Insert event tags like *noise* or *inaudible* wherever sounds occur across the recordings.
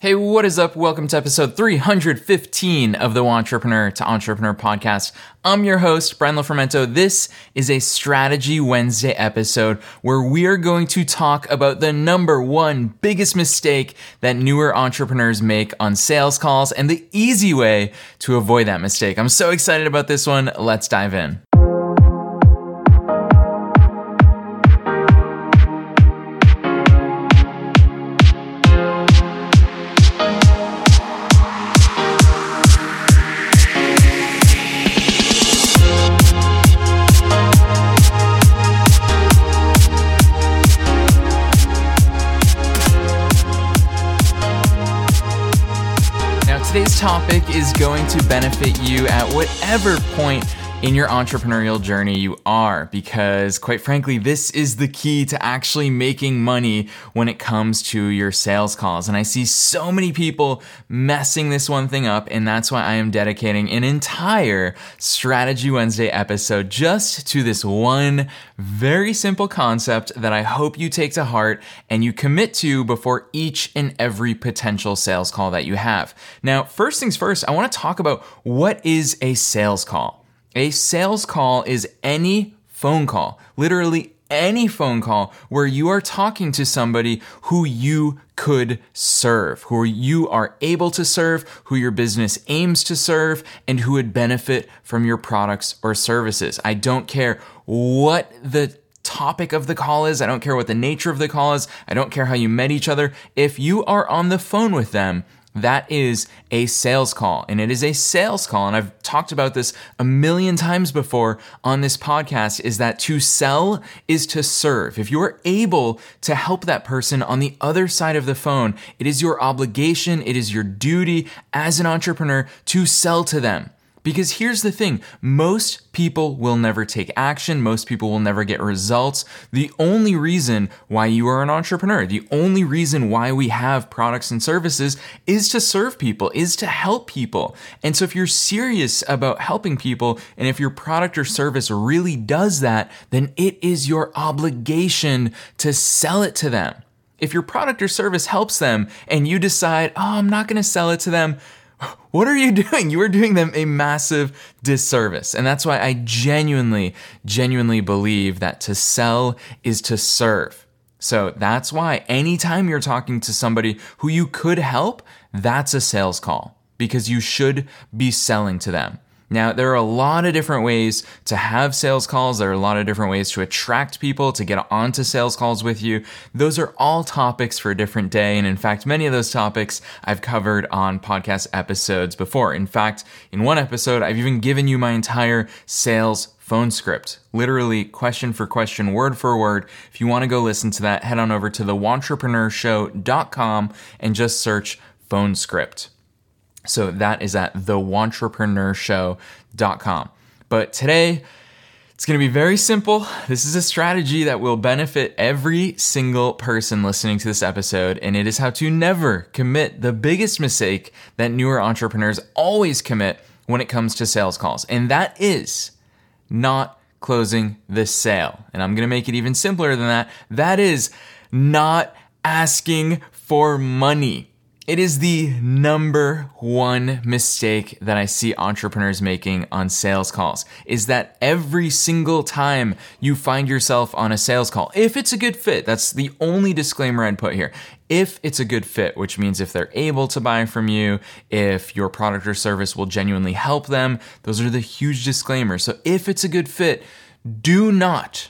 Hey, what is up? Welcome to episode 315 of the Entrepreneur to Entrepreneur podcast. I'm your host, Brian Lofermento. This is a Strategy Wednesday episode where we are going to talk about the number one biggest mistake that newer entrepreneurs make on sales calls and the easy way to avoid that mistake. I'm so excited about this one. Let's dive in. Is going to benefit you at whatever point in your entrepreneurial journey you are because quite frankly this is the key to actually making money when it comes to your sales calls and I see so many people messing this one thing up and that's why I am dedicating an entire strategy Wednesday episode just to this one very simple concept that I hope you take to heart and you commit to before each and every potential sales call that you have. Now, first things first, I want to talk about what is a sales call. A sales call is any phone call, literally any phone call where you are talking to somebody who you could serve, who you are able to serve, who your business aims to serve, and who would benefit from your products or services. I don't care what the topic of the call is. I don't care what the nature of the call is. I don't care how you met each other. If you are on the phone with them, that is a sales call. And it is a sales call. And I've talked about this a million times before on this podcast is that to sell is to serve. If you're able to help that person on the other side of the phone, it is your obligation, it is your duty as an entrepreneur to sell to them. Because here's the thing most people will never take action, most people will never get results. The only reason why you are an entrepreneur, the only reason why we have products and services is to serve people, is to help people. And so if you're serious about helping people, and if your product or service really does that, then it is your obligation to sell it to them. If your product or service helps them and you decide, oh, I'm not going to sell it to them, *laughs* what are you doing? You are doing them a massive disservice. And that's why I genuinely, genuinely believe that to sell is to serve. So that's why anytime you're talking to somebody who you could help, that's a sales call because you should be selling to them. Now, there are a lot of different ways to have sales calls. There are a lot of different ways to attract people to get onto sales calls with you. Those are all topics for a different day. And in fact, many of those topics I've covered on podcast episodes before. In fact, in one episode, I've even given you my entire sales phone script, literally question for question, word for word. If you want to go listen to that, head on over to the Wantrepreneurshow.com and just search phone script. So that is at thewantrepreneurshow.com. But today, it's going to be very simple. This is a strategy that will benefit every single person listening to this episode, and it is how to never commit the biggest mistake that newer entrepreneurs always commit when it comes to sales calls, and that is not closing the sale. And I'm going to make it even simpler than that. That is not asking for money. It is the number one mistake that I see entrepreneurs making on sales calls is that every single time you find yourself on a sales call, if it's a good fit, that's the only disclaimer I'd put here. If it's a good fit, which means if they're able to buy from you, if your product or service will genuinely help them, those are the huge disclaimers. So if it's a good fit, do not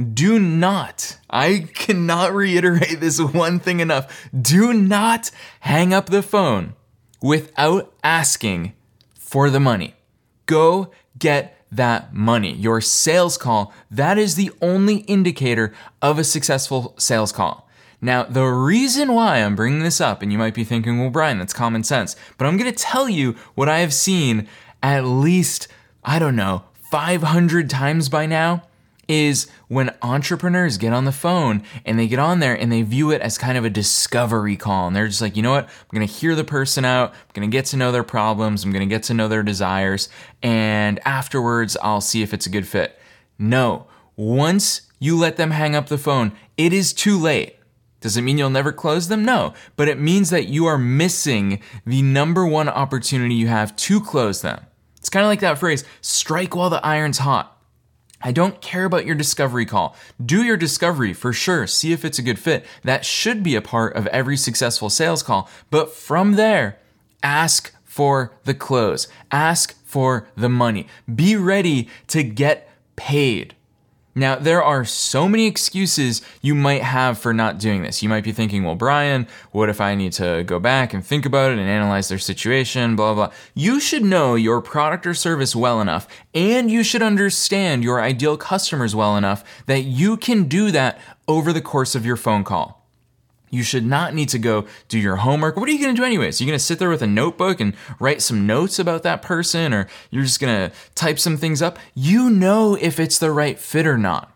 do not, I cannot reiterate this one thing enough. Do not hang up the phone without asking for the money. Go get that money. Your sales call, that is the only indicator of a successful sales call. Now, the reason why I'm bringing this up, and you might be thinking, well, Brian, that's common sense, but I'm to tell you what I have seen at least, I don't know, 500 times by now is when entrepreneurs get on the phone and they get on there and they view it as kind of a discovery call. And they're just like, you know what? I'm going to hear the person out. I'm going to get to know their problems. I'm going to get to know their desires. And afterwards, I'll see if it's a good fit. No. Once you let them hang up the phone, it is too late. Does it mean you'll never close them? No, but it means that you are missing the number one opportunity you have to close them. It's kind of like that phrase, strike while the iron's hot. I don't care about your discovery call. Do your discovery for sure. See if it's a good fit. That should be a part of every successful sales call. But from there, ask for the close. Ask for the money. Be ready to get paid. Now, there are so many excuses you might have for not doing this. You might be thinking, well, Brian, what if I need to go back and think about it and analyze their situation, blah, blah. You should know your product or service well enough, and you should understand your ideal customers well enough that you can do that over the course of your phone call. You should not need to go do your homework. What are you going to do anyways? You're going to sit there with a notebook and write some notes about that person, or you're just going to type some things up. You know if it's the right fit or not.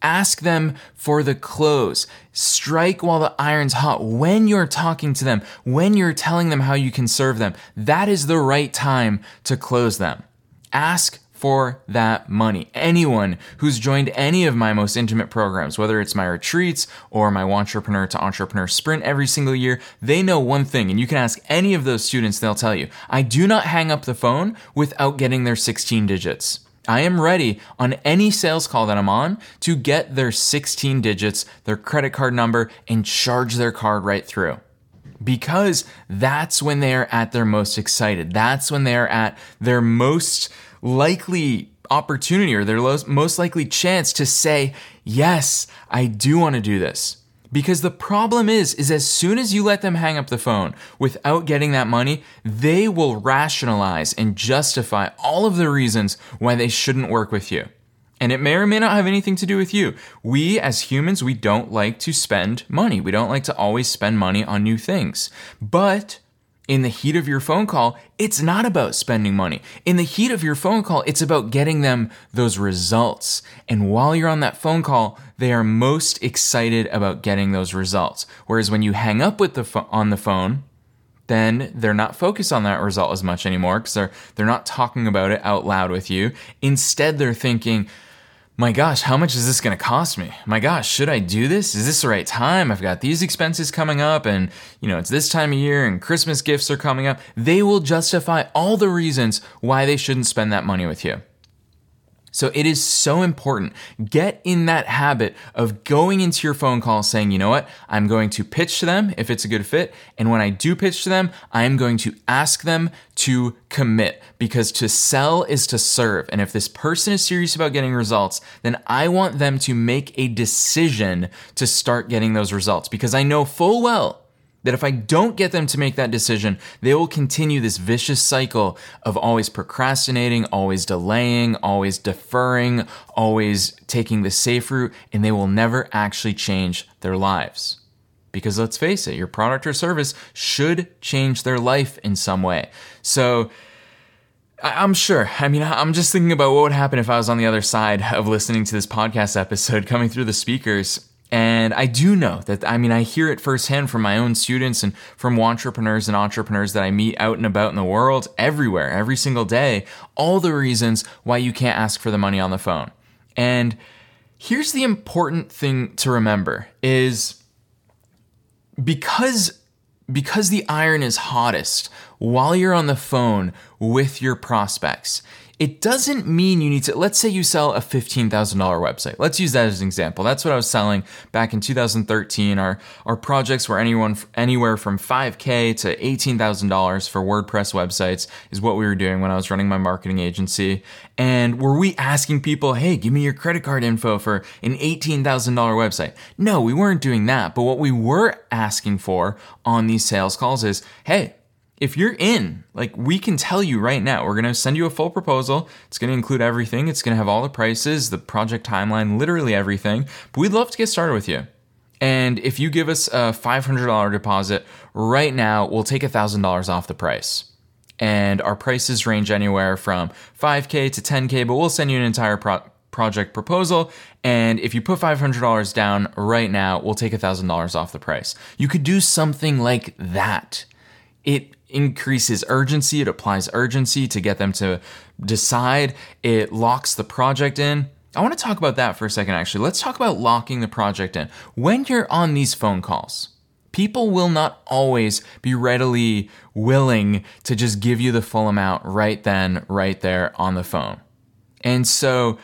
Ask them for the close. Strike while the iron's hot. When you're talking to them, when you're telling them how you can serve them, that is the right time to close them. Ask for that money. Anyone who's joined any of my most intimate programs, whether it's my retreats or my Entrepreneur to Entrepreneur Sprint every single year, they know one thing, and you can ask any of those students, they'll tell you I do not hang up the phone without getting their 16 digits. I am ready on any sales call that I'm on to get their 16 digits, their credit card number, and charge their card right through because that's when they are at their most excited. That's when they are at their most likely opportunity or their most likely chance to say, yes, I do want to do this. Because the problem is, is as soon as you let them hang up the phone without getting that money, they will rationalize and justify all of the reasons why they shouldn't work with you. And it may or may not have anything to do with you. We as humans, we don't like to spend money. We don't like to always spend money on new things. But in the heat of your phone call, it's not about spending money. In the heat of your phone call, it's about getting them those results. And while you're on that phone call, they are most excited about getting those results. Whereas when you hang up with the fo- on the phone, then they're not focused on that result as much anymore because they're they're not talking about it out loud with you. Instead, they're thinking, my gosh, how much is this going to cost me? My gosh, should I do this? Is this the right time? I've got these expenses coming up and, you know, it's this time of year and Christmas gifts are coming up. They will justify all the reasons why they shouldn't spend that money with you. So it is so important. Get in that habit of going into your phone call saying, you know what? I'm going to pitch to them if it's a good fit. And when I do pitch to them, I am going to ask them to commit because to sell is to serve. And if this person is serious about getting results, then I want them to make a decision to start getting those results because I know full well that if I don't get them to make that decision, they will continue this vicious cycle of always procrastinating, always delaying, always deferring, always taking the safe route, and they will never actually change their lives. Because let's face it, your product or service should change their life in some way. So, I'm sure. I mean, I'm just thinking about what would happen if I was on the other side of listening to this podcast episode coming through the speakers and I do know that, I mean, I hear it firsthand from my own students and from entrepreneurs and entrepreneurs that I meet out and about in the world, everywhere, every single day, all the reasons why you can't ask for the money on the phone. And here's the important thing to remember is because because the iron is hottest while you're on the phone with your prospects it doesn't mean you need to, let's say you sell a $15,000 website. Let's use that as an example. That's what I was selling back in 2013. Our, our projects were anyone, anywhere from 5K to $18,000 for WordPress websites is what we were doing when I was running my marketing agency. And were we asking people, hey, give me your credit card info for an $18,000 website? No, we weren't doing that. But what we were asking for on these sales calls is, hey, if you're in, like we can tell you right now, we're going to send you a full proposal. It's going to include everything. It's going to have all the prices, the project timeline, literally everything. But we'd love to get started with you. And if you give us a $500 deposit right now, we'll take $1,000 off the price. And our prices range anywhere from 5K to 10K, but we'll send you an entire pro- project proposal. And if you put $500 down right now, we'll take $1,000 off the price. You could do something like that. It increases urgency, it applies urgency to get them to decide, it locks the project in. I want to talk about that for a second, actually. Let's talk about locking the project in. When you're on these phone calls, people will not always be readily willing to just give you the full amount right then, right there on the phone. And so,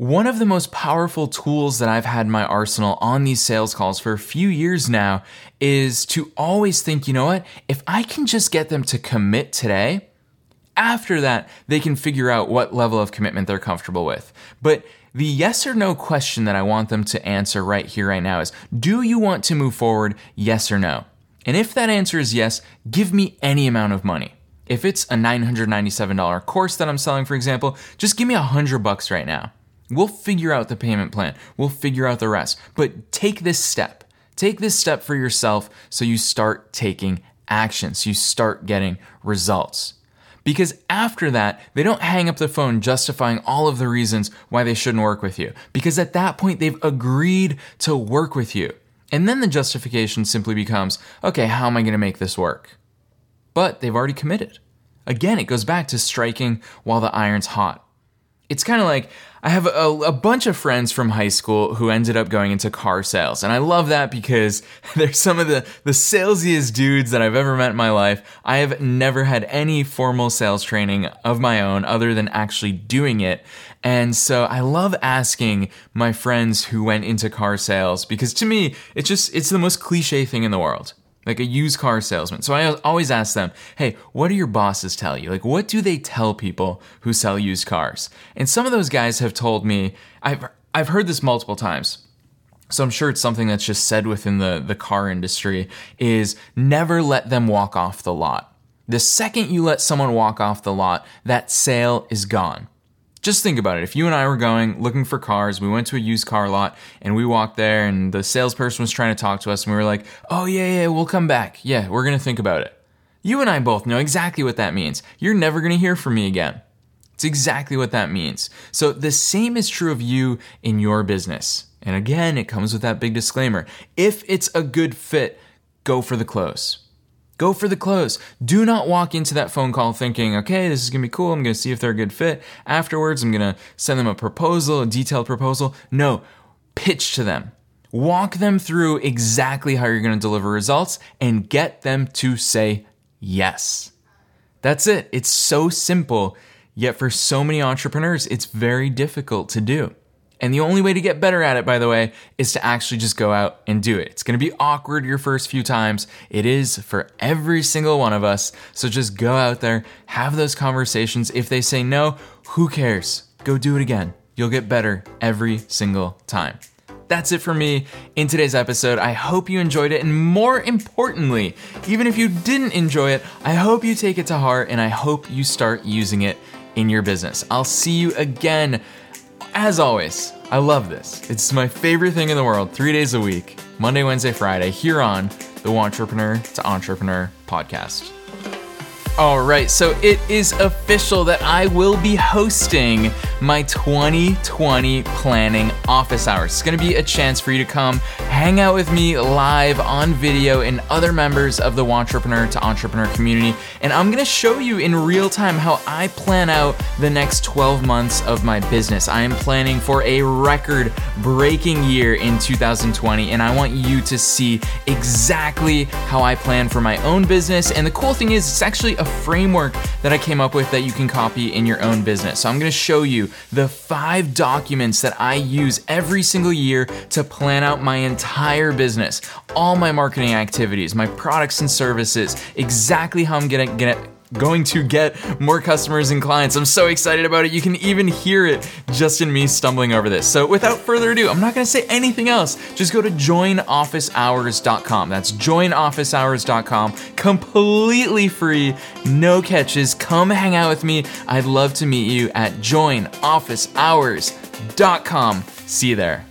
one of the most powerful tools that I've had in my arsenal on these sales calls for a few years now is to always think, you know what? If I can just get them to commit today, after that, they can figure out what level of commitment they're comfortable with. But the yes or no question that I want them to answer right here, right now is Do you want to move forward? Yes or no? And if that answer is yes, give me any amount of money. If it's a $997 course that I'm selling, for example, just give me a hundred bucks right now. We'll figure out the payment plan. We'll figure out the rest. But take this step. Take this step for yourself so you start taking action, so you start getting results. Because after that, they don't hang up the phone justifying all of the reasons why they shouldn't work with you. Because at that point, they've agreed to work with you. And then the justification simply becomes okay, how am I going to make this work? But they've already committed. Again, it goes back to striking while the iron's hot. It's kind of like I have a, a, bunch of friends from high school who ended up going into car sales. And I love that because *laughs* they're some of the, the salesiest dudes that I've ever met in my life. I have never had any formal sales training of my own other than actually doing it. And so I love asking my friends who went into car sales because to me, it's just, it's the most cliche thing in the world like a used car salesman. So I always ask them, hey, what do your bosses tell you? Like, what do they tell people who sell used cars? And some of those guys have told me, I've, I've heard this multiple times. So I'm sure it's something that's just said within the, the car industry is never let them walk off the lot. The second you let someone walk off the lot, that sale is gone. Just think about it. If you and I were going looking for cars, we went to a used car lot and we walked there and the salesperson was trying to talk to us and we were like, oh, yeah, yeah, we'll come back. Yeah, we're going to think about it. You and I both know exactly what that means. You're never going to hear from me again. It's exactly what that means. So the same is true of you in your business. And again, it comes with that big disclaimer. If it's a good fit, go for the close. Go for the close. Do not walk into that phone call thinking, okay, this is gonna be cool. I'm gonna see if they're a good fit. Afterwards, I'm gonna send them a proposal, a detailed proposal. No, pitch to them. Walk them through exactly how you're gonna deliver results and get them to say yes. That's it. It's so simple, yet for so many entrepreneurs, it's very difficult to do. And the only way to get better at it, by the way, is to actually just go out and do it. It's gonna be awkward your first few times. It is for every single one of us. So just go out there, have those conversations. If they say no, who cares? Go do it again. You'll get better every single time. That's it for me in today's episode. I hope you enjoyed it. And more importantly, even if you didn't enjoy it, I hope you take it to heart and I hope you start using it in your business. I'll see you again as always, I love this. It's my favorite thing in the world, three days a week, Monday, Wednesday, Friday, here on the Entrepreneur to Entrepreneur podcast. All right, so it is official that I will be hosting my 2020 planning office hours. It's gonna be a chance for you to come hang out with me live on video and other members of the Entrepreneur to Entrepreneur community. And I'm gonna show you in real time how I plan out the next 12 months of my business. I am planning for a record breaking year in 2020, and I want you to see exactly how I plan for my own business. And the cool thing is, it's actually a framework that I came up with that you can copy in your own business. So I'm gonna show you the five documents that I use every single year to plan out my entire business, all my marketing activities, my products and services, exactly how I'm gonna get going to get more customers and clients. I'm so excited about it. You can even hear it just in me stumbling over this. So, without further ado, I'm not going to say anything else. Just go to joinofficehours.com. That's joinofficehours.com. Completely free, no catches. Come hang out with me. I'd love to meet you at joinofficehours.com. See you there.